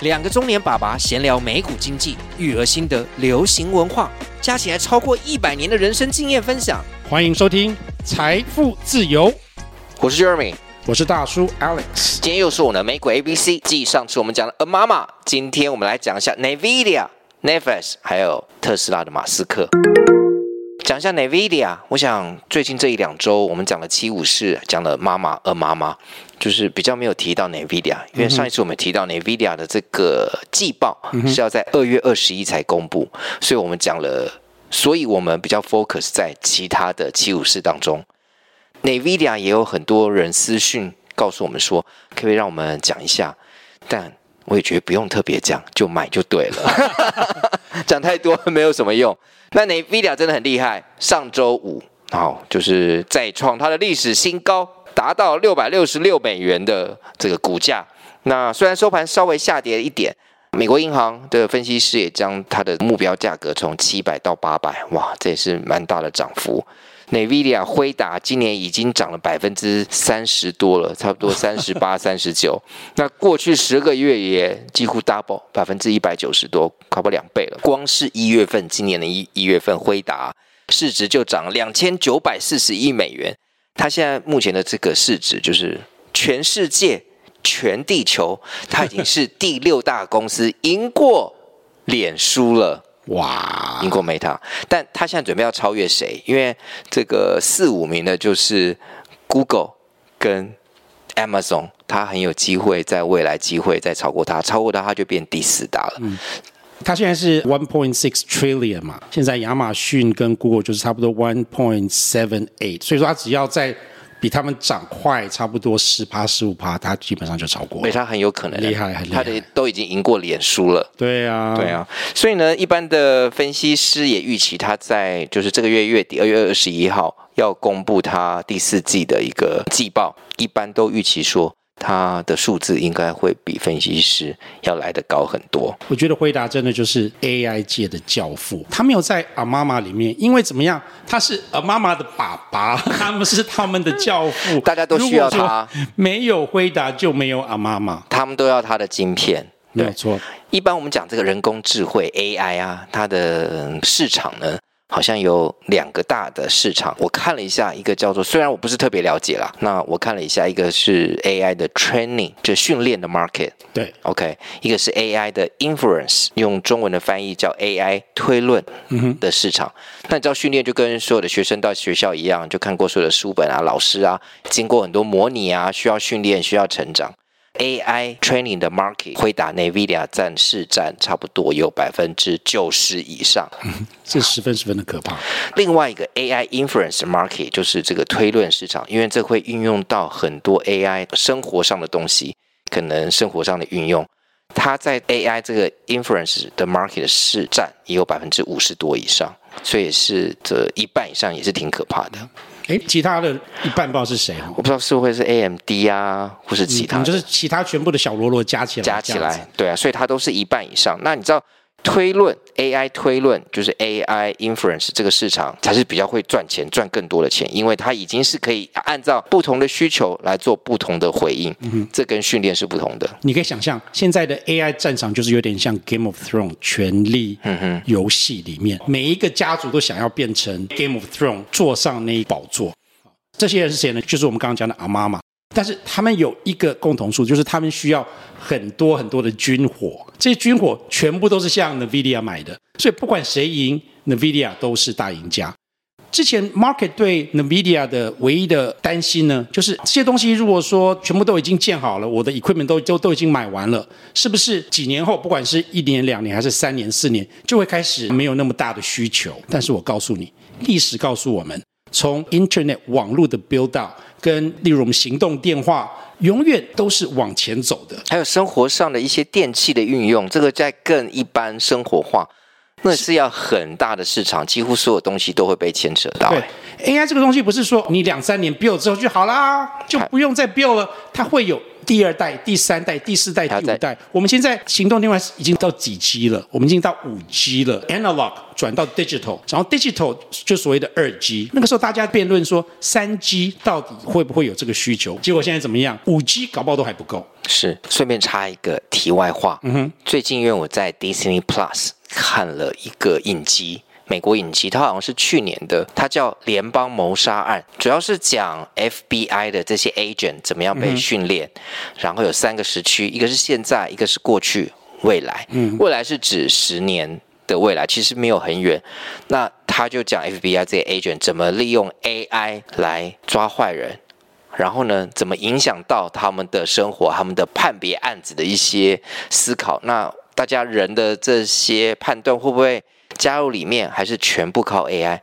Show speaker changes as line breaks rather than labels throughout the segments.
两个中年爸爸闲聊美股经济、育儿心得、流行文化，加起来超过一百年的人生经验分享。
欢迎收听《财富自由》，
我是 Jeremy，
我是大叔 Alex。
今天又是我们的美股 ABC。继上次我们讲了 Amama，今天我们来讲一下 NVIDIA、Netflix，还有特斯拉的马斯克。讲一下 NVIDIA，我想最近这一两周我们讲了七武士，讲了妈妈二妈妈，就是比较没有提到 NVIDIA，因为上一次我们提到 NVIDIA 的这个季报是要在二月二十一才公布，所以我们讲了，所以我们比较 focus 在其他的七武士当中。NVIDIA 也有很多人私讯告诉我们说，可不可以让我们讲一下，但我也觉得不用特别讲，就买就对了，讲太多没有什么用。那 NVIDIA 真的很厉害，上周五好，就是再创它的历史新高，达到六百六十六美元的这个股价。那虽然收盘稍微下跌一点，美国银行的分析师也将它的目标价格从七百到八百，哇，这也是蛮大的涨幅。NVIDIA 辉达今年已经涨了百分之三十多了，差不多三十八、三十九。那过去十个月也几乎 double，百分之一百九十多，差不多两倍了。光是一月份，今年的一一月份，辉达市值就涨了两千九百四十亿美元。它现在目前的这个市值，就是全世界、全地球，它已经是第六大公司，赢过脸书了。哇，英国 Meta，但他现在准备要超越谁？因为这个四五名的就是 Google 跟 Amazon，他很有机会在未来机会再超过他，超过他他就变第四大了。嗯，
他现在是 one point six trillion 嘛，现在亚马逊跟 Google 就是差不多 one point seven eight，所以说他只要在。比他们涨快差不多十趴十五趴，他基本上就超过了。
所以他很有可能
厉害，很厉害，
他的都已经赢过脸书了。
对啊，
对啊。所以呢，一般的分析师也预期他在就是这个月月底二月二十一号要公布他第四季的一个季报，一般都预期说。他的数字应该会比分析师要来得高很多。
我觉得辉达真的就是 AI 界的教父。他没有在 Amama 里面，因为怎么样？他是 Amama 的爸爸，他们是他们的教父，
大家都需要他。
没有辉达就没有 Amama，
他们都要他的晶片。
没有错。
一般我们讲这个人工智慧 AI 啊，它的市场呢？好像有两个大的市场，我看了一下，一个叫做，虽然我不是特别了解啦，那我看了一下，一个是 AI 的 training，就训练的 market，
对
，OK，一个是 AI 的 inference，用中文的翻译叫 AI 推论的市场。嗯、那你知道训练就跟所有的学生到学校一样，就看过所有的书本啊，老师啊，经过很多模拟啊，需要训练，需要成长。AI training 的 market 会打 NVIDIA 占市占差不多有百分之九十以上，
这十分十分的可怕。
另外一个 AI inference market 就是这个推论市场，因为这会运用到很多 AI 生活上的东西，可能生活上的运用，它在 AI 这个 inference 的 market 的市占也有百分之五十多以上，所以是这一半以上也是挺可怕的。
哎，其他的一半不知道是谁，
我不知道是不会是 AMD 啊，或是其他、嗯，
就是其他全部的小罗罗加起来，
加起来，对啊，所以它都是一半以上。那你知道？推论 AI 推论就是 AI inference 这个市场才是比较会赚钱、赚更多的钱，因为它已经是可以按照不同的需求来做不同的回应。嗯哼，这跟训练是不同的。
你可以想象，现在的 AI 战场就是有点像 Game of Thrones 权力游戏里面，每一个家族都想要变成 Game of Thrones 坐上那一宝座。这些人是谁呢？就是我们刚刚讲的 Amama。但是他们有一个共同处，就是他们需要很多很多的军火，这些军火全部都是向 NVIDIA 买的，所以不管谁赢，NVIDIA 都是大赢家。之前 market 对 NVIDIA 的唯一的担心呢，就是这些东西如果说全部都已经建好了，我的 equipment 都都都已经买完了，是不是几年后，不管是一年、两年还是三年、四年，就会开始没有那么大的需求？但是我告诉你，历史告诉我们。从 Internet 网络的 build out 跟例如我们行动电话，永远都是往前走的。
还有生活上的一些电器的运用，这个在更一般生活化，那是要很大的市场，几乎所有东西都会被牵扯到。
对，AI 这个东西不是说你两三年 build 之后就好啦，就不用再 build 了，它会有。第二代、第三代、第四代、第五代，我们现在行动电话已经到几 G 了？我们已经到五 G 了，Analog 转到 Digital，然后 Digital 就所谓的二 G。那个时候大家辩论说三 G 到底会不会有这个需求？结果现在怎么样？五 G 搞不好都还不够。
是，顺便插一个题外话，
嗯哼，
最近因为我在 Disney Plus 看了一个影集。美国影集，它好像是去年的，它叫《联邦谋杀案》，主要是讲 FBI 的这些 agent 怎么样被训练，嗯、然后有三个时区，一个是现在，一个是过去，未来。嗯，未来是指十年的未来，其实没有很远。那他就讲 FBI 这些 agent 怎么利用 AI 来抓坏人，然后呢，怎么影响到他们的生活、他们的判别案子的一些思考。那大家人的这些判断会不会？加入里面还是全部靠 AI？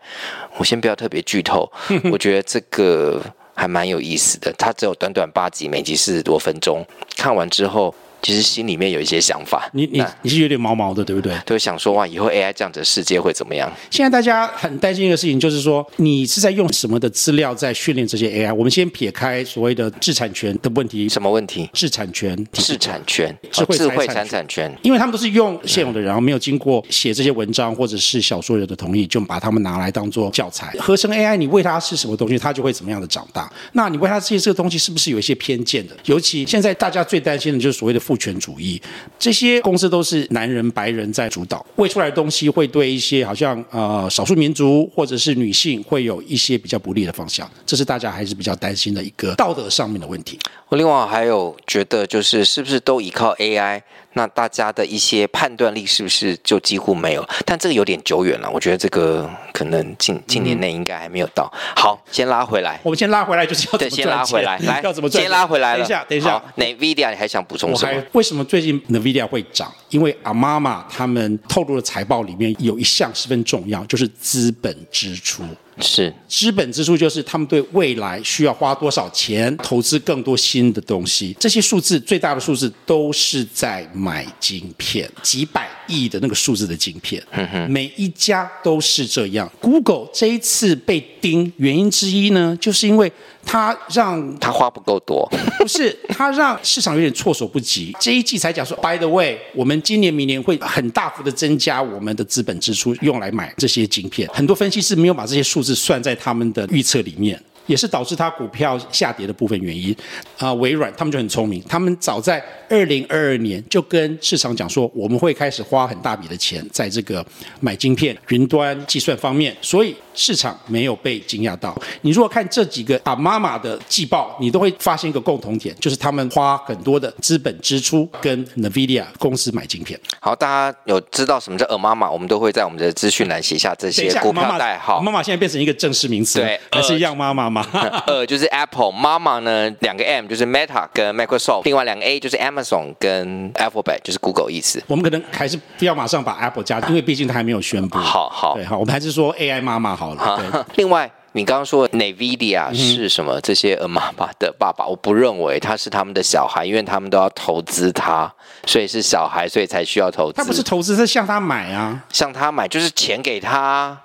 我先不要特别剧透，我觉得这个还蛮有意思的。它只有短短八集，每集四十多分钟，看完之后。其实心里面有一些想法，
你你你是有点毛毛的，对不对？
都想说哇，以后 AI 这样子的世界会怎么样？
现在大家很担心一个事情，就是说你是在用什么的资料在训练这些 AI？我们先撇开所谓的智产权的问题，
什么问题？
智产权、
智产权、
智慧
智慧财产权，
因为他们都是用现有的人，然后没有经过写这些文章或者是小说人的同意，就把他们拿来当做教材。合成 AI，你喂它是什么东西，它就会怎么样的长大。那你喂它这些这个东西，是不是有一些偏见的？尤其现在大家最担心的就是所谓的物权主义。这些公司都是男人、白人在主导，喂出来的东西会对一些好像呃少数民族或者是女性会有一些比较不利的方向，这是大家还是比较担心的一个道德上面的问题。
我另外还有觉得就是是不是都依靠 AI？那大家的一些判断力是不是就几乎没有？但这个有点久远了，我觉得这个可能近近年内应该还没有到。好，先拉回来。
我们先拉回来，就是要
对，先拉回来，来
要怎么赚？
先拉回来了。
等一下，等一下。
NVIDIA，你还想补充什么？
为什么最近 NVIDIA 会涨？因为 Amama 他们透露的财报里面有一项十分重要，就是资本支出。
是
资本支出，就是他们对未来需要花多少钱投资更多新的东西。这些数字最大的数字都是在买晶片，几百亿的那个数字的晶片。每一家都是这样。Google 这一次被盯，原因之一呢，就是因为他让
他花不够多，
不是他让市场有点措手不及。这一季才讲说，By the way，我们今年、明年会很大幅的增加我们的资本支出，用来买这些晶片。很多分析师没有把这些数。字算在他们的预测里面，也是导致它股票下跌的部分原因。啊、呃，微软他们就很聪明，他们早在二零二二年就跟市场讲说，我们会开始花很大笔的钱在这个买晶片、云端计算方面，所以。市场没有被惊讶到。你如果看这几个啊妈妈的季报，你都会发现一个共同点，就是他们花很多的资本支出跟 NVIDIA 公司买晶片。
好，大家有知道什么叫阿妈妈？我们都会在我们的资讯栏写下这些股票代号。
妈妈现在变成一个正式名词，
对，
还是一样妈
呃，就是 Apple，妈妈呢两个 M 就是 Meta 跟 Microsoft，另外两个 A 就是 Amazon 跟 Alphabet 就是 Google 意思。
我们可能还是不要马上把 Apple 加，因为毕竟它还没有宣布。
好好，
对，好，我们还是说 AI 妈妈。好了，
另外，你刚刚说 NVIDIA 是什么？这些妈妈的爸爸，我不认为他是他们的小孩，因为他们都要投资他，所以是小孩，所以才需要投资。
他不是投资，是向他买啊，
向他买就是钱给他。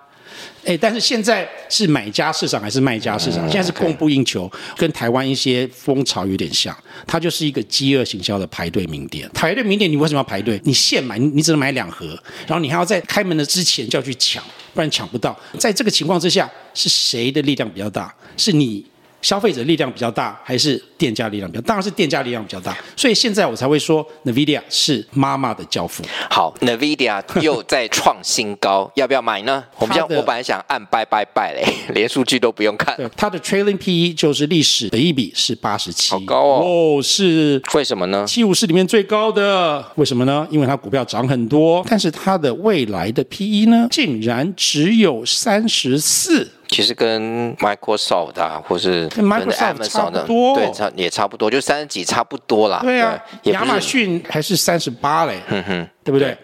哎，但是现在是买家市场还是卖家市场？现在是供不应求，跟台湾一些风潮有点像。它就是一个饥饿行销的排队名店。排队名店，你为什么要排队？你现买，你你只能买两盒，然后你还要在开门的之前就要去抢，不然抢不到。在这个情况之下，是谁的力量比较大？是你？消费者力量比较大，还是店家力量比较大？当然是店家力量比较大。所以现在我才会说，NVIDIA 是妈妈的教父。
好，NVIDIA 又在创新高，要不要买呢？我们讲，我本来想按拜拜拜嘞，连数据都不用看。
它的 Trailing PE 就是历史的一比是八十七，
好高哦。
哦，是
为什么呢？
七武士里面最高的，为什么呢？因为它股票涨很多，但是它的未来的 PE 呢，竟然只有三十四。
其实跟 Microsoft 啊，或是跟
Amazon 差不多，
对，差也差不多，就三十几差不多啦。
对啊，亚马逊还是三十八嘞，
哼哼，
对不对？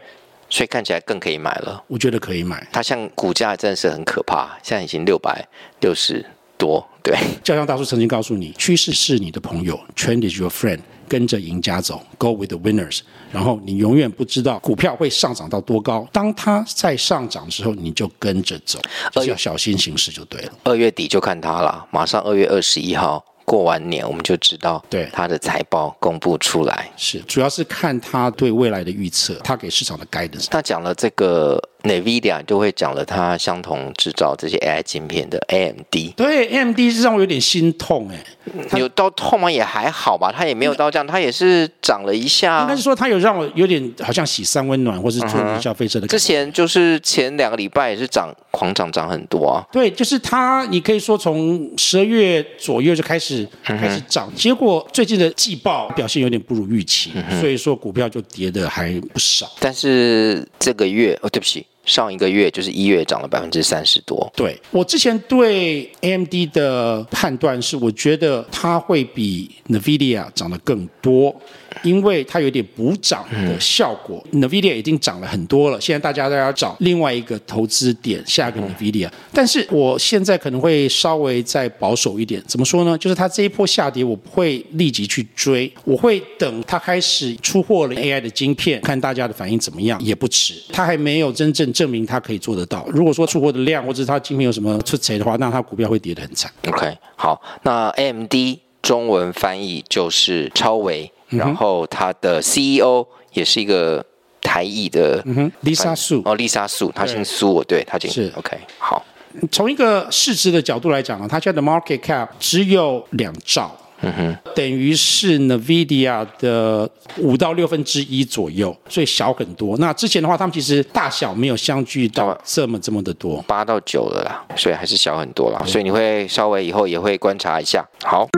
所以看起来更可以买了。
我觉得可以买。
它像股价真的是很可怕，现在已经六百六十多。对，
就像大叔曾经告诉你，趋势是你的朋友，Trend is your friend。跟着赢家走，Go with the winners。然后你永远不知道股票会上涨到多高，当它在上涨的时候，你就跟着走，就是要小心行事就对了。
二月底就看它了，马上二月二十一号。过完年我们就知道，对它的财报公布出来，
是主要是看他对未来的预测，他给市场的 guidance。
他讲了这个 NVIDIA 就会讲了，它相同制造这些 AI 晶片的 AMD。
对，AMD 是让我有点心痛哎，
有到痛吗？也还好吧，它也没有到这样，它也是涨了一下。
应该是说它有让我有点好像喜三温暖，或是做消费者的、嗯。
之前就是前两个礼拜也是涨，狂涨涨很多啊。
对，就是它，你可以说从十二月左右就开始。开始涨，结果最近的季报表现有点不如预期，所以说股票就跌的还不少。
但是这个月，哦，对不起。上一个月就是一月涨了百分之三十多。
对，我之前对 AMD 的判断是，我觉得它会比 NVIDIA 涨得更多，因为它有点补涨的效果。嗯、NVIDIA 已经涨了很多了，现在大家都要找另外一个投资点，下一个 NVIDIA。但是我现在可能会稍微再保守一点，怎么说呢？就是它这一波下跌，我不会立即去追，我会等它开始出货了 AI 的晶片，看大家的反应怎么样，也不迟。它还没有真正。证明它可以做得到。如果说出货的量或者是他今天有什么出贼的话，那它股票会跌得很惨。
OK，好，那 AMD 中文翻译就是超维，嗯、然后它的 CEO 也是一个台裔的，
嗯哼，Lisa Su
哦，Lisa Su，他姓苏，对，他姓
是
OK，好。
从一个市值的角度来讲啊，他现在的 market cap 只有两兆。嗯哼，等于是 NVIDIA 的五到六分之一左右，所以小很多。那之前的话，他们其实大小没有相距到这么这么的多，
八到九了啦，所以还是小很多啦。所以你会稍微以后也会观察一下。好，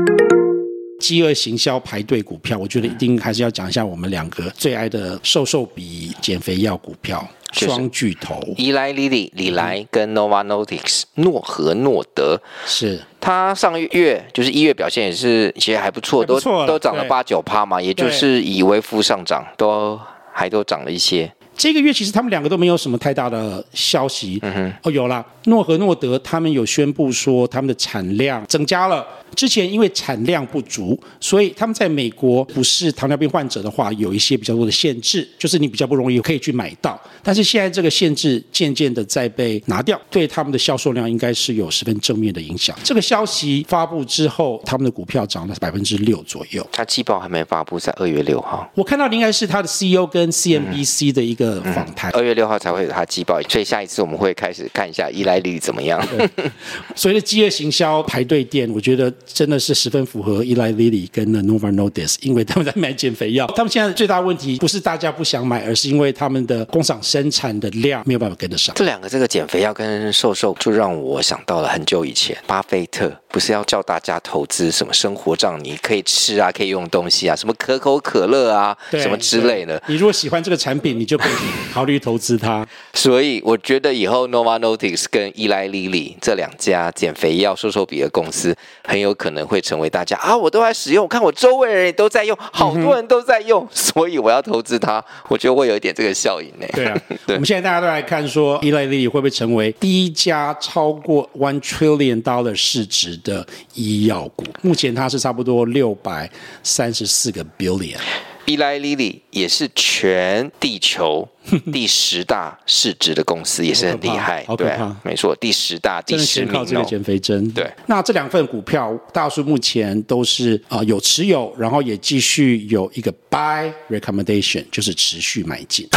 饥饿行销排队股票，我觉得一定还是要讲一下我们两个最爱的瘦瘦比减肥药股票。双巨头，
伊莱莉莉、李莱跟 Nova Nordisk 诺和诺德，
是。
它上个月就是一月表现也是其实还不错，不错都都涨了八九趴嘛，也就是以微幅上涨，都还都涨了一些。
这个月其实他们两个都没有什么太大的消息。嗯哼，哦，有了，诺和诺德他们有宣布说他们的产量增加了。之前因为产量不足，所以他们在美国不是糖尿病患者的话，有一些比较多的限制，就是你比较不容易可以去买到。但是现在这个限制渐渐的在被拿掉，对他们的销售量应该是有十分正面的影响。这个消息发布之后，他们的股票涨了百分之六左右。
他季报还没发布，在二月六号。
我看到的应该是他的 CEO 跟 CNBC 的一个。的访谈，
二月六号才会有他季报，所以下一次我们会开始看一下伊莱莉怎么样。
所谓的饥饿行销排队店，我觉得真的是十分符合伊莱莉跟 Nova Notice，因为他们在卖减肥药。他们现在最大问题不是大家不想买，而是因为他们的工厂生产的量没有办法跟得上。
这两个这个减肥药跟瘦瘦，就让我想到了很久以前，巴菲特不是要叫大家投资什么生活账，你可以吃啊，可以用东西啊，什么可口可乐啊，什么之类的。
你如果喜欢这个产品，你就可以。考虑投资它，
所以我觉得以后 Nova Nordisk 跟依莱莉莉这两家减肥药瘦瘦笔的公司，很有可能会成为大家啊，我都在使用，我看我周围人也都在用，好多人都在用，嗯、所以我要投资它。我觉得会有一点这个效应呢。
对啊，对我们现在大家都来看说，依莱莉莉会不会成为第一家超过 one trillion dollar 市值的医药股？目前它是差不多六百三十四个 billion。
伊莱莉莉也是全地球 第十大市值的公司，也是很厉害，对，没错，第十大，第十名。靠这个
减肥针，
对。
那这两份股票，大叔目前都是啊、呃、有持有，然后也继续有一个 buy recommendation，就是持续买进。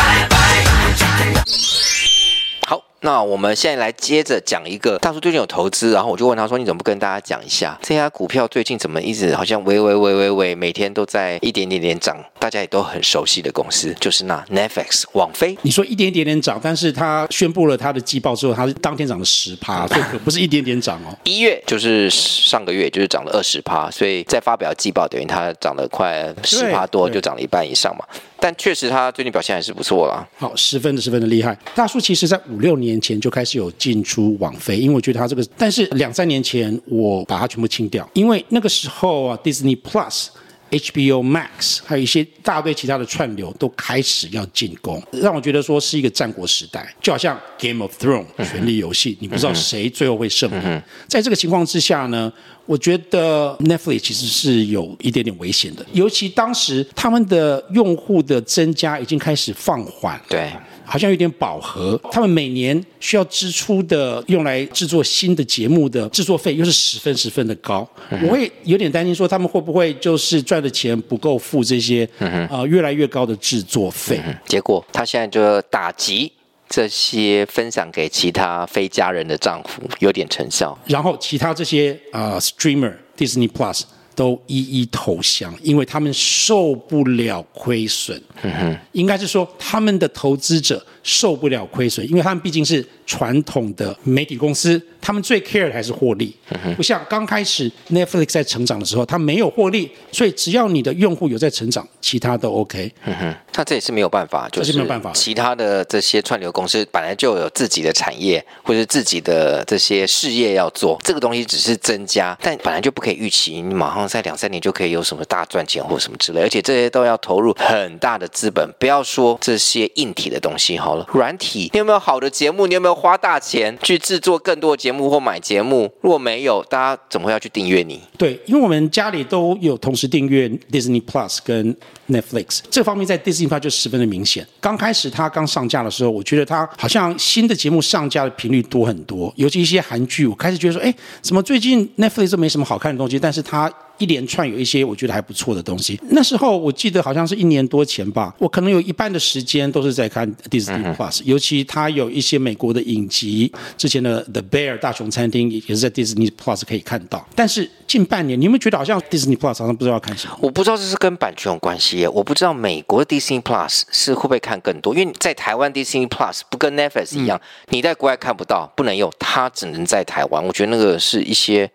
那我们现在来接着讲一个大叔最近有投资，然后我就问他说：“你怎么不跟大家讲一下这家股票最近怎么一直好像喂喂喂喂喂，每天都在一点点点涨，大家也都很熟悉的公司，就是那 Netflix 网飞。
你说一点点点涨，但是他宣布了他的季报之后，他是当天涨了十趴，这可不是一点点涨哦。
一月就是上个月就是涨了二十趴，所以在发表季报等于他涨了快十趴多，就涨了一半以上嘛。但确实他最近表现还是不错啦。
好，十分的十分的厉害。大叔其实在五六年。年前就开始有进出网飞，因为我觉得它这个，但是两三年前我把它全部清掉，因为那个时候啊，Disney Plus HBO Max，还有一些大堆其他的串流都开始要进攻，让我觉得说是一个战国时代，就好像 Game of Thrones 权力游戏，你不知道谁最后会胜利。在这个情况之下呢，我觉得 Netflix 其实是有一点点危险的，尤其当时他们的用户的增加已经开始放缓。
对。
好像有点饱和，他们每年需要支出的用来制作新的节目的制作费又是十分十分的高，嗯、我会有点担心说他们会不会就是赚的钱不够付这些呃越来越高的制作费，
嗯，结果他现在就打击这些分享给其他非家人的丈夫，有点成效。
然后其他这些啊、呃、streamer Disney Plus。都一一投降，因为他们受不了亏损。嗯哼，应该是说他们的投资者受不了亏损，因为他们毕竟是传统的媒体公司。他们最 care 的还是获利，不像刚开始 Netflix 在成长的时候，它没有获利，所以只要你的用户有在成长，其他都 OK。
嗯哼，那这也是没有办法，就是没有办法。其他的这些串流公司本来就有自己的产业或者自己的这些事业要做，这个东西只是增加，但本来就不可以预期你马上在两三年就可以有什么大赚钱或什么之类，而且这些都要投入很大的资本。不要说这些硬体的东西好了，软体，你有没有好的节目？你有没有花大钱去制作更多的节目或买节目，如果没有，大家怎么会要去订阅你？
对，因为我们家里都有同时订阅 Disney Plus 跟 Netflix，这方面在 Disney Plus 就十分的明显。刚开始它刚上架的时候，我觉得它好像新的节目上架的频率多很多，尤其一些韩剧，我开始觉得说，哎，怎么最近 Netflix 没什么好看的东西，但是它。一连串有一些我觉得还不错的东西。那时候我记得好像是一年多前吧，我可能有一半的时间都是在看 Disney Plus，尤其它有一些美国的影集，之前的 The Bear 大熊餐厅也是在 Disney Plus 可以看到。但是近半年，你有没有觉得好像 Disney Plus 好像不知道要看什么？
我不知道这是跟版权有关系耶，我不知道美国的 Disney Plus 是会不会看更多，因为在台湾 Disney Plus 不跟 Netflix 一样，嗯、你在国外看不到，不能用，它只能在台湾。我觉得那个是一些。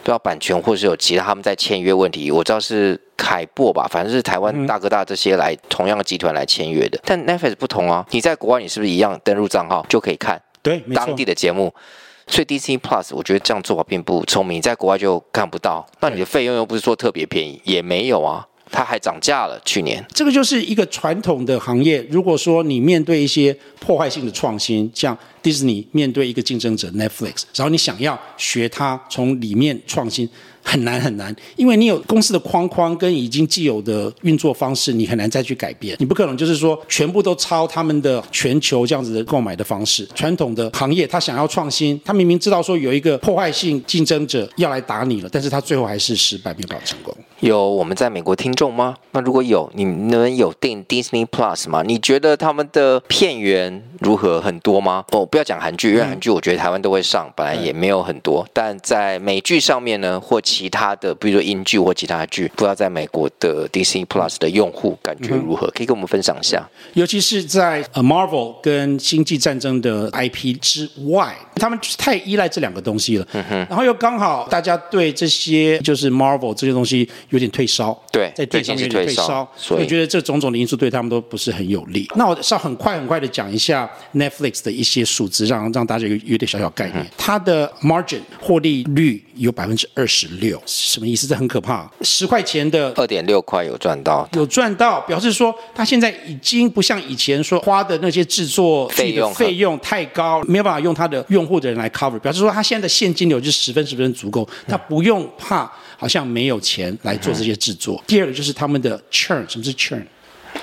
不知道版权，或是有其他他们在签约问题，我知道是凯擘吧，反正是台湾大哥大这些来、嗯、同样的集团来签约的。但 Netflix 不同啊，你在国外你是不是一样登录账号就可以看对当地的节目？所以 Disney Plus 我觉得这样做法并不聪明，在国外就看不到。那你的费用又不是说特别便宜，也没有啊。它还涨价了，去年。
这个就是一个传统的行业。如果说你面对一些破坏性的创新，像 Disney 面对一个竞争者 Netflix，然后你想要学它从里面创新。很难很难，因为你有公司的框框跟已经既有的运作方式，你很难再去改变。你不可能就是说全部都抄他们的全球这样子的购买的方式。传统的行业，他想要创新，他明明知道说有一个破坏性竞争者要来打你了，但是他最后还是失败，没有办法成功。
有我们在美国听众吗？那如果有，你们有订 Disney Plus 吗？你觉得他们的片源如何？很多吗？哦，不要讲韩剧，因为韩剧我觉得台湾都会上，本来也没有很多。但在美剧上面呢，或其他的，比如说英剧或其他剧，不知道在美国的 Disney Plus 的用户感觉如何？可以跟我们分享一下。
尤其是在 Marvel 跟星际战争的 IP 之外，他们就是太依赖这两个东西了。嗯哼。然后又刚好大家对这些就是 Marvel 这些东西。有点退烧，
对，
在电商有点退烧，所以我觉得这种种的因素对他们都不是很有利。那我稍很快很快的讲一下 Netflix 的一些数字，让让大家有有点小小概念。嗯、它的 margin 获利率有百分之二十六，什么意思？这很可怕。十块钱的
二点六块有赚到，
有赚到，表示说它现在已经不像以前说花的那些制作费用费用太高，没有办法用它的用户的人来 cover，表示说他现在的现金流就十分十分足够，他不用怕好像没有钱来。做这些制作。嗯、第二个就是他们的 churn，什么是 churn？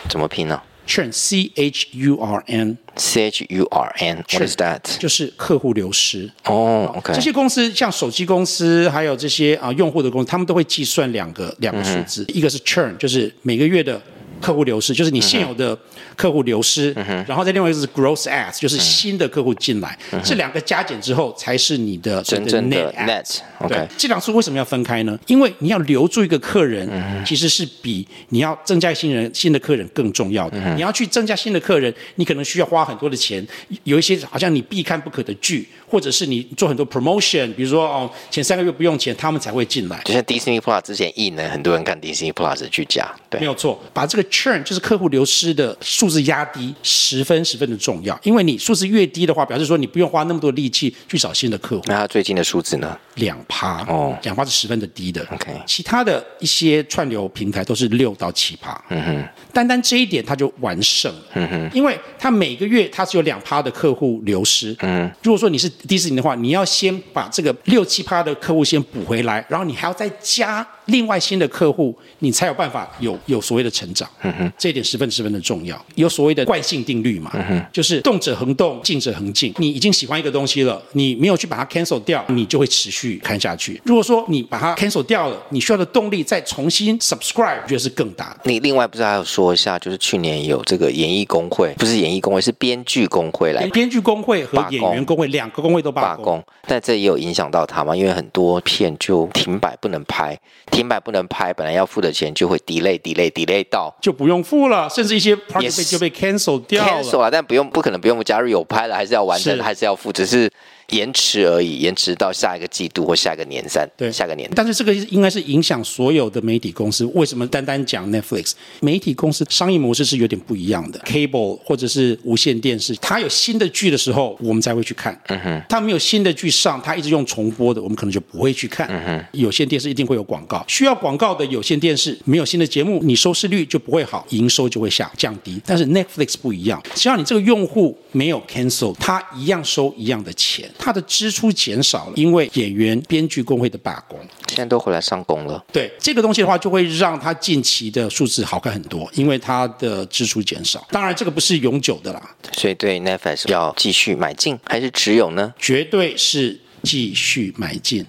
怎么拼呢
？churn，c h u r n，c
h u r n，what is that？
就是客户流失。
哦。
这些公司像手机公司，还有这些啊用户的公司，他们都会计算两个两个数字，嗯、一个是 churn，就是每个月的。客户流失就是你现有的客户流失，然后再另外一个是 gross adds，就是新的客户进来，这两个加减之后才是你的真正的 net。对，这两数为什么要分开呢？因为你要留住一个客人，嗯、其实是比你要增加新人、新的客人更重要的。嗯、你要去增加新的客人，你可能需要花很多的钱，有一些好像你必看不可的剧。或者是你做很多 promotion，比如说哦前三个月不用钱，他们才会进来。
就像 Disney Plus 之前印呢，很多人看 Disney Plus 去加，对，
没有错，把这个 churn 就是客户流失的数字压低，十分十分的重要。因为你数字越低的话，表示说你不用花那么多力气去找新的客户。
那他最近的数字呢？
两趴
哦，
两趴是十分的低的。
OK，
其他的一些串流平台都是六到七趴。
嗯哼，
单单这一点他就完胜了。
嗯哼，
因为他每个月他是有两趴的客户流失。
嗯，
如果说你是迪士尼的话，你要先把这个六七趴的客户先补回来，然后你还要再加另外新的客户，你才有办法有有所谓的成长。
嗯哼，
这一点十分十分的重要。有所谓的惯性定律嘛？嗯哼，就是动者恒动，静者恒静。你已经喜欢一个东西了，你没有去把它 cancel 掉，你就会持续看下去。如果说你把它 cancel 掉了，你需要的动力再重新 subscribe，我觉得是更大的。
你另外不是还有说一下，就是去年有这个演艺工会，不是演艺工会，是编剧工会来
编剧工会和演员工会两个工会都罢工，
罢工，但这也有影响到他嘛？因为很多片就停摆不能拍，停板不能拍，本来要付的钱就会 delay delay delay 到
就不用付了，甚至一些 project 就被 cancel 掉了。
cancel 了，但不用不可能不用，加入有拍了，还是要完成，
是
还是要付，只是。延迟而已，延迟到下一个季度或下一个年三，
对，
下个年。
但是这个应该是影响所有的媒体公司。为什么单单讲 Netflix？媒体公司商业模式是有点不一样的。Cable 或者是无线电视，它有新的剧的时候，我们才会去看。
嗯哼。
它没有新的剧上，它一直用重播的，我们可能就不会去看。
嗯哼。
有线电视一定会有广告，需要广告的有线电视没有新的节目，你收视率就不会好，营收就会下降低。但是 Netflix 不一样，只要你这个用户没有 cancel，它一样收一样的钱，它的支出。减少了，因为演员、编剧工会的罢工，
现在都回来上工了。
对这个东西的话，就会让他近期的数字好看很多，因为他的支出减少。当然，这个不是永久的啦，所以
对 Netflix 要继续买进还是持有呢？
绝对是继续买进。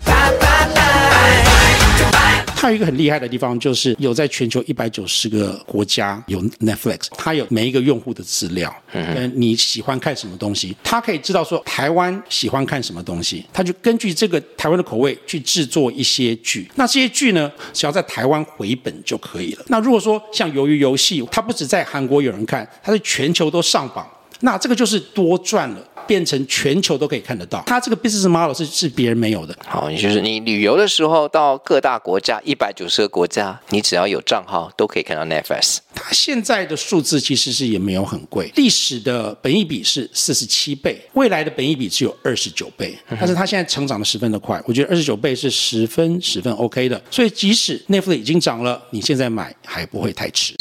它有一个很厉害的地方，就是有在全球一百九十个国家有 Netflix，它有每一个用户的资料，嗯，你喜欢看什么东西，它可以知道说台湾喜欢看什么东西，它就根据这个台湾的口味去制作一些剧。那这些剧呢，只要在台湾回本就可以了。那如果说像鱿鱼游戏，它不止在韩国有人看，它在全球都上榜，那这个就是多赚了。变成全球都可以看得到，它这个 business model 是是别人没有的。
好，也就是你旅游的时候到各大国家一百九十个国家，你只要有账号都可以看到 Netflix。
它现在的数字其实是也没有很贵，历史的本益比是四十七倍，未来的本益比只有二十九倍，但是它现在成长的十分的快，我觉得二十九倍是十分十分 OK 的。所以即使 Netflix 已经涨了，你现在买还不会太迟。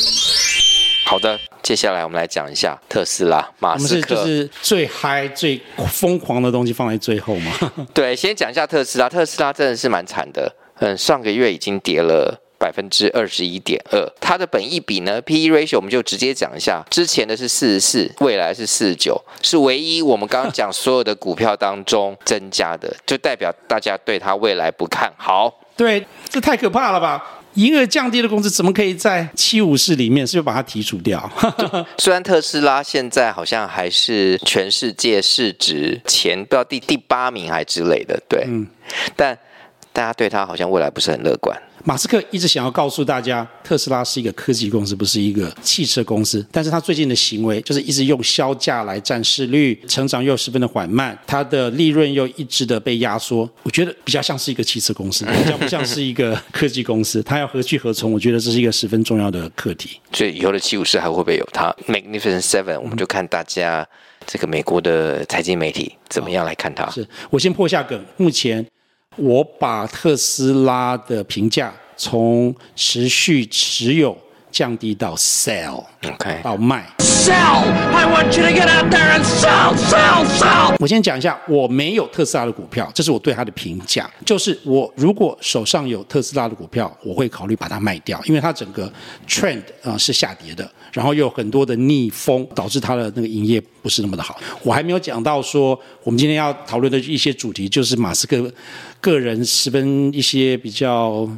好的，接下来我们来讲一下特斯拉，马斯克。
是就是最嗨、最疯狂的东西放在最后吗？
对，先讲一下特斯拉。特斯拉真的是蛮惨的，嗯，上个月已经跌了百分之二十一点二。它的本益比呢，P/E ratio 我们就直接讲一下，之前的是四十四，未来是四十九，是唯一我们刚刚讲所有的股票当中增加的，就代表大家对它未来不看好。
对，这太可怕了吧？营业额降低的公司怎么可以在七五四里面？是不是把它剔除掉？
虽然特斯拉现在好像还是全世界市值前不知道第第八名还之类的，对，嗯，但大家对它好像未来不是很乐观。
马斯克一直想要告诉大家，特斯拉是一个科技公司，不是一个汽车公司。但是他最近的行为就是一直用销价来占市率，成长又十分的缓慢，它的利润又一直的被压缩。我觉得比较像是一个汽车公司，比较不像是一个科技公司。它要何去何从？我觉得这是一个十分重要的课题。
所以以后的七五式还会不会有它？Magnificent Seven，我们就看大家这个美国的财经媒体怎么样来看它。哦、
是我先破下梗，目前。我把特斯拉的评价从持续持有降低到 sell，OK，到卖。Sell，I want you to get out there and sell, sell, sell。我先讲一下，我没有特斯拉的股票，这是我对它的评价。就是我如果手上有特斯拉的股票，我会考虑把它卖掉，因为它整个 trend 啊、呃、是下跌的，然后又有很多的逆风，导致它的那个营业不是那么的好。我还没有讲到说，我们今天要讨论的一些主题，就是马斯克个人十分一些比较。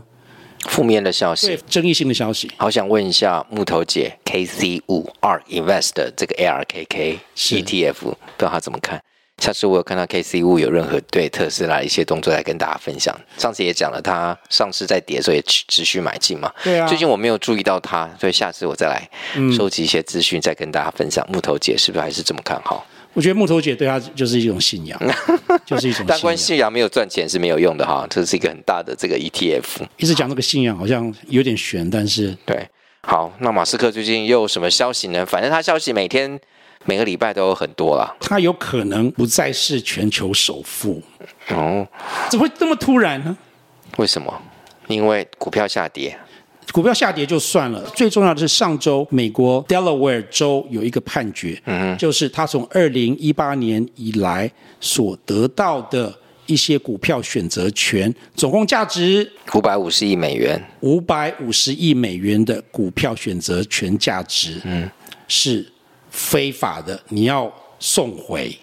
负面的消息，
对，争议性的消息。
好想问一下木头姐，KC 五 ARK Invest 的这个 ARKK ETF，不知道他怎么看？下次我有看到 KC 五有任何对特斯拉一些动作来跟大家分享。上次也讲了，他上次在跌，所以持持续买进嘛。
对啊。
最近我没有注意到他，所以下次我再来收集一些资讯，再跟大家分享。木头姐是不是还是这么看好？
我觉得木头姐对他就是一种信仰，就是一种信仰。
但关信仰没有赚钱是没有用的哈，这是一个很大的这个 ETF。
一直讲这个信仰好像有点悬，但是
对。好，那马斯克最近又有什么消息呢？反正他消息每天每个礼拜都有很多啦。
他有可能不再是全球首富
哦？
怎么会这么突然呢？
为什么？因为股票下跌。
股票下跌就算了，最重要的是上周美国 Delaware 州有一个判决，嗯，就是他从二零一八年以来所得到的一些股票选择权，总共价值
五百五十亿美元，
五百五十亿美元的股票选择权价值，嗯，是非法的，你要送回。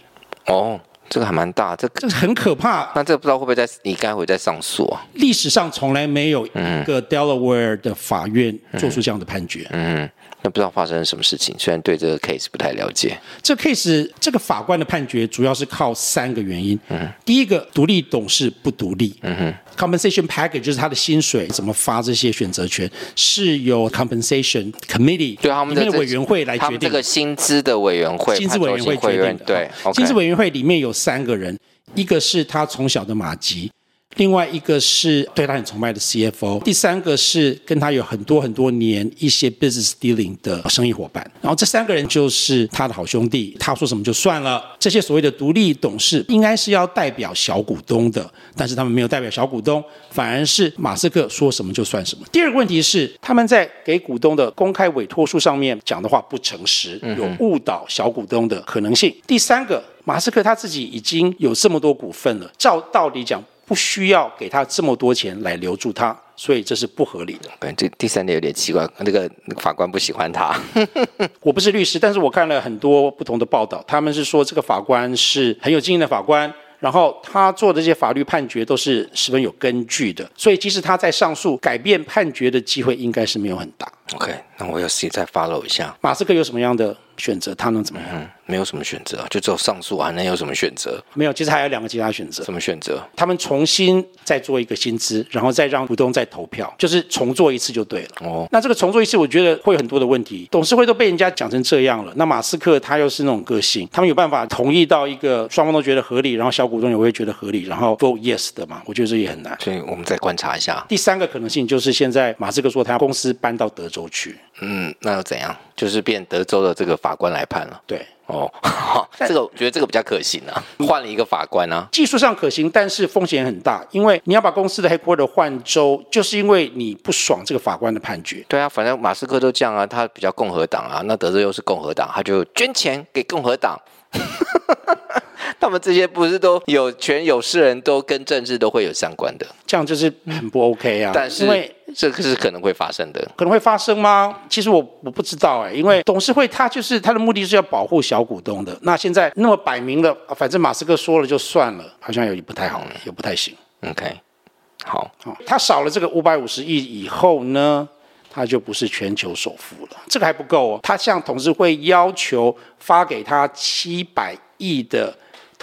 哦。这个还蛮大，这
这很可怕。
那这个不知道会不会在你该会再上诉啊？
历史上从来没有一个 Delaware 的法院做出这样的判决。
嗯，嗯，那不知道发生了什么事情。虽然对这个 case 不太了解。
这 case 这个法官的判决主要是靠三个原因。嗯，第一个，独立董事不独立。嗯哼。Compensation package 就是他的薪水怎么发这些选择权，是由 Compensation Committee
对他们的
委员会来决定。
这个薪资的委员会，
薪资委员会决定的。
对，
薪资委员会里面有三个人，一个是他从小的马吉。另外一个是对他很崇拜的 CFO，第三个是跟他有很多很多年一些 business dealing 的生意伙伴，然后这三个人就是他的好兄弟，他说什么就算了。这些所谓的独立董事应该是要代表小股东的，但是他们没有代表小股东，反而是马斯克说什么就算什么。第二个问题是他们在给股东的公开委托书上面讲的话不诚实，有误导小股东的可能性。第三个，马斯克他自己已经有这么多股份了，照道理讲。不需要给他这么多钱来留住他，所以这是不合理的。
对，这第三点有点奇怪，那个法官不喜欢他。
我不是律师，但是我看了很多不同的报道，他们是说这个法官是很有经验的法官，然后他做的这些法律判决都是十分有根据的，所以即使他在上诉，改变判决的机会应该是没有很大。
OK，那我要自己再 follow 一下。
马斯克有什么样的选择？他能怎么样？
嗯，没有什么选择，就只有上诉，还能有什么选择？
没有，其实还有两个其他选择。
什么选择？
他们重新再做一个薪资，然后再让股东再投票，就是重做一次就对了。哦，那这个重做一次，我觉得会有很多的问题。董事会都被人家讲成这样了，那马斯克他又是那种个性，他们有办法同意到一个双方都觉得合理，然后小股东也会觉得合理，然后 vote yes 的嘛？我觉得这也很难。
所以我们再观察一下。
第三个可能性就是现在马斯克说他公司搬到德州去。
嗯，那又怎样？就是变德州的这个法官来判了。
对，
哦，这个我觉得这个比较可行啊，换了一个法官啊。
技术上可行，但是风险很大，因为你要把公司的 headquarter 换州，就是因为你不爽这个法官的判决。
对啊，反正马斯克都这样啊，他比较共和党啊，那德州又是共和党，他就捐钱给共和党。他们这些不是都有权有势人都跟政治都会有相关的，
这样就是很不 OK 啊。
但是因为这个是可能会发生的，
可能会发生吗？其实我我不知道哎，因为董事会他就是他的目的是要保护小股东的。那现在那么摆明了，反正马斯克说了就算了，好像有点不太好了，也不太行。
OK，好，
好，他少了这个五百五十亿以后呢，他就不是全球首富了。这个还不够哦，他向董事会要求发给他七百亿的。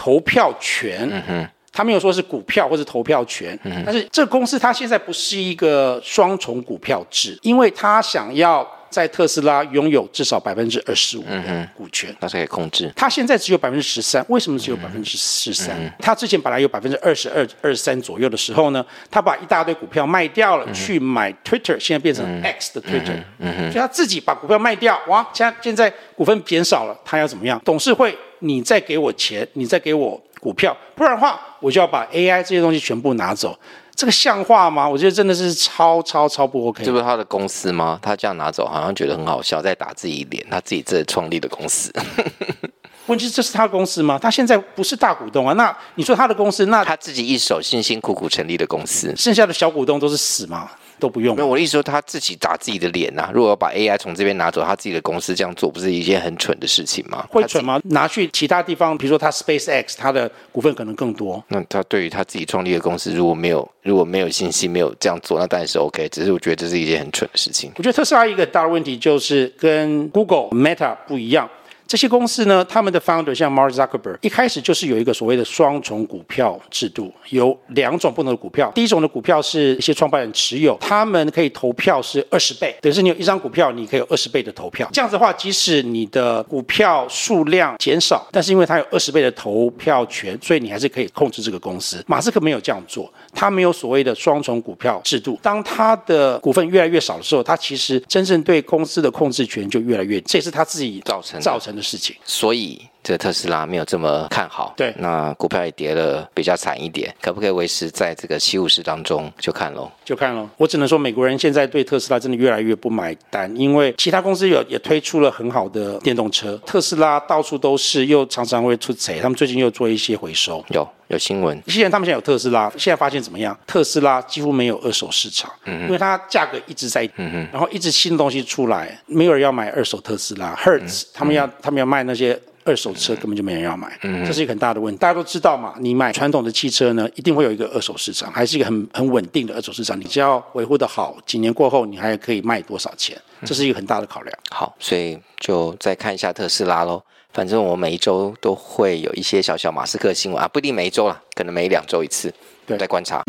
投票权，嗯哼，他没有说是股票或是投票权，嗯，但是这个公司它现在不是一个双重股票制，因为他想要在特斯拉拥有至少百分之二十五的股权，
他才可以控制。
他现在只有百分之十三，为什么只有百分之十三？他之前本来有百分之二十二、二十三左右的时候呢，他把一大堆股票卖掉了，去买 Twitter，现在变成 X 的 Twitter，所以他自己把股票卖掉，哇，现在现在股份减少了，他要怎么样？董事会。你再给我钱，你再给我股票，不然的话，我就要把 AI 这些东西全部拿走。这个像话吗？我觉得真的是超超超不 OK。
这不是他的公司吗？他这样拿走，好像觉得很好笑，在打自己脸。他自己这创立的公司，
问题是这是他公司吗？他现在不是大股东啊。那你说他的公司，那
他自己一手辛辛苦苦成立的公司，
剩下的小股东都是死吗？都不用。
没有，我的意思说他自己打自己的脸呐、啊。如果要把 AI 从这边拿走，他自己的公司这样做，不是一件很蠢的事情吗？
会蠢吗？拿去其他地方，比如说他 SpaceX，他的股份可能更多。
那他对于他自己创立的公司，如果没有如果没有信心，没有这样做，那当然是 OK。只是我觉得这是一件很蠢的事情。
我觉得特斯拉一个大的问题就是跟 Google、Meta 不一样。这些公司呢，他们的 founder 像 Mark Zuckerberg，一开始就是有一个所谓的双重股票制度，有两种不同的股票。第一种的股票是一些创办人持有，他们可以投票是二十倍，等于是你有一张股票，你可以有二十倍的投票。这样子的话，即使你的股票数量减少，但是因为他有二十倍的投票权，所以你还是可以控制这个公司。马斯克没有这样做，他没有所谓的双重股票制度。当他的股份越来越少的时候，他其实真正对公司的控制权就越来越，这也是他自己造成造成的事情。
所以。这特斯拉没有这么看好，
对，
那股票也跌了比较惨一点，可不可以维持在这个七五十当中就看喽？
就看喽。我只能说，美国人现在对特斯拉真的越来越不买单，因为其他公司有也推出了很好的电动车，特斯拉到处都是，又常常会出贼。他们最近又做一些回收，
有有新闻。
既然他们现在有特斯拉，现在发现怎么样？特斯拉几乎没有二手市场，嗯哼，因为它价格一直在，嗯哼，然后一直新的东西出来，没有人要买二手特斯拉。Hertz、嗯、他们要他们要卖那些。二手车根本就没人要买，这是一个很大的问题。大家都知道嘛，你买传统的汽车呢，一定会有一个二手市场，还是一个很很稳定的二手市场。你只要维护的好，几年过后你还可以卖多少钱，这是一个很大的考量。
好，所以就再看一下特斯拉喽。反正我每一周都会有一些小小马斯克新闻啊，不一定每一周啦，可能每两周一次，对，再观察。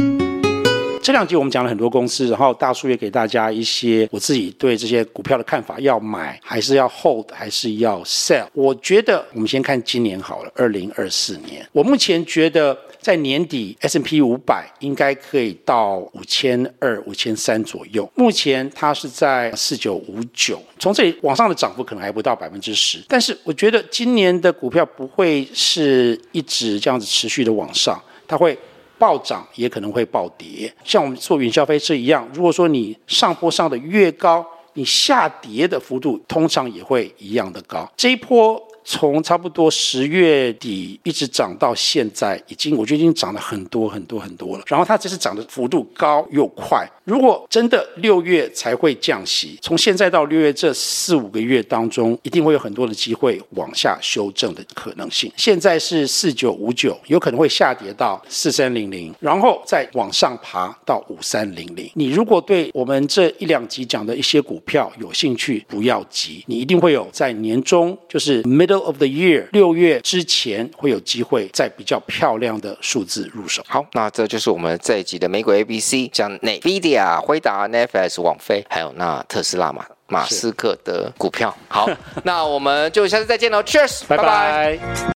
这两集我们讲了很多公司，然后大叔也给大家一些我自己对这些股票的看法：要买还是要 hold，还是要 sell？我觉得我们先看今年好了，二零二四年。我目前觉得在年底 S&P 五百应该可以到五千二、五千三左右。目前它是在四九五九，从这里往上的涨幅可能还不到百分之十。但是我觉得今年的股票不会是一直这样子持续的往上，它会。暴涨也可能会暴跌，像我们做云霄飞车一样。如果说你上坡上的越高，你下跌的幅度通常也会一样的高。这一波。从差不多十月底一直涨到现在，已经我觉得已经涨了很多很多很多了。然后它这次涨的幅度高又快。如果真的六月才会降息，从现在到六月这四五个月当中，一定会有很多的机会往下修正的可能性。现在是四九五九，有可能会下跌到四三零零，然后再往上爬到五三零零。你如果对我们这一两集讲的一些股票有兴趣，不要急，你一定会有在年终就是 middle。Of the year，六月之前会有机会在比较漂亮的数字入手。
好，那这就是我们这一集的美股 ABC，将 NVIDIA、辉达、Netflix、网飞，还有那特斯拉嘛，马斯克的股票。好，那我们就下次再见喽，Cheers，拜拜。